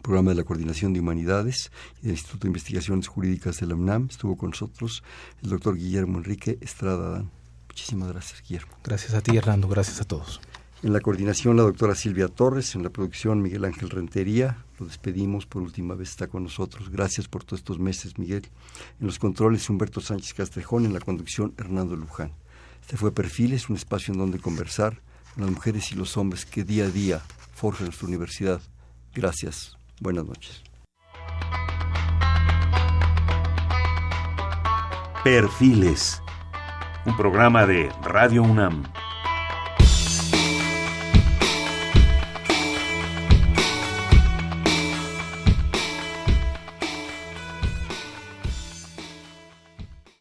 Programa de la Coordinación de Humanidades y del Instituto de Investigaciones Jurídicas de la UNAM. Estuvo con nosotros el doctor Guillermo Enrique Estrada Adán. Muchísimas gracias, Guillermo. Gracias a ti, Hernando. Gracias a todos. En la coordinación, la doctora Silvia Torres. En la producción, Miguel Ángel Rentería. Lo despedimos. Por última vez está con nosotros. Gracias por todos estos meses, Miguel. En los controles, Humberto Sánchez Castrejón. En la conducción, Hernando Luján. Este fue Perfiles, un espacio en donde conversar con las mujeres y los hombres que día a día forjan nuestra universidad. Gracias. Buenas noches. Perfiles, un programa de Radio UNAM.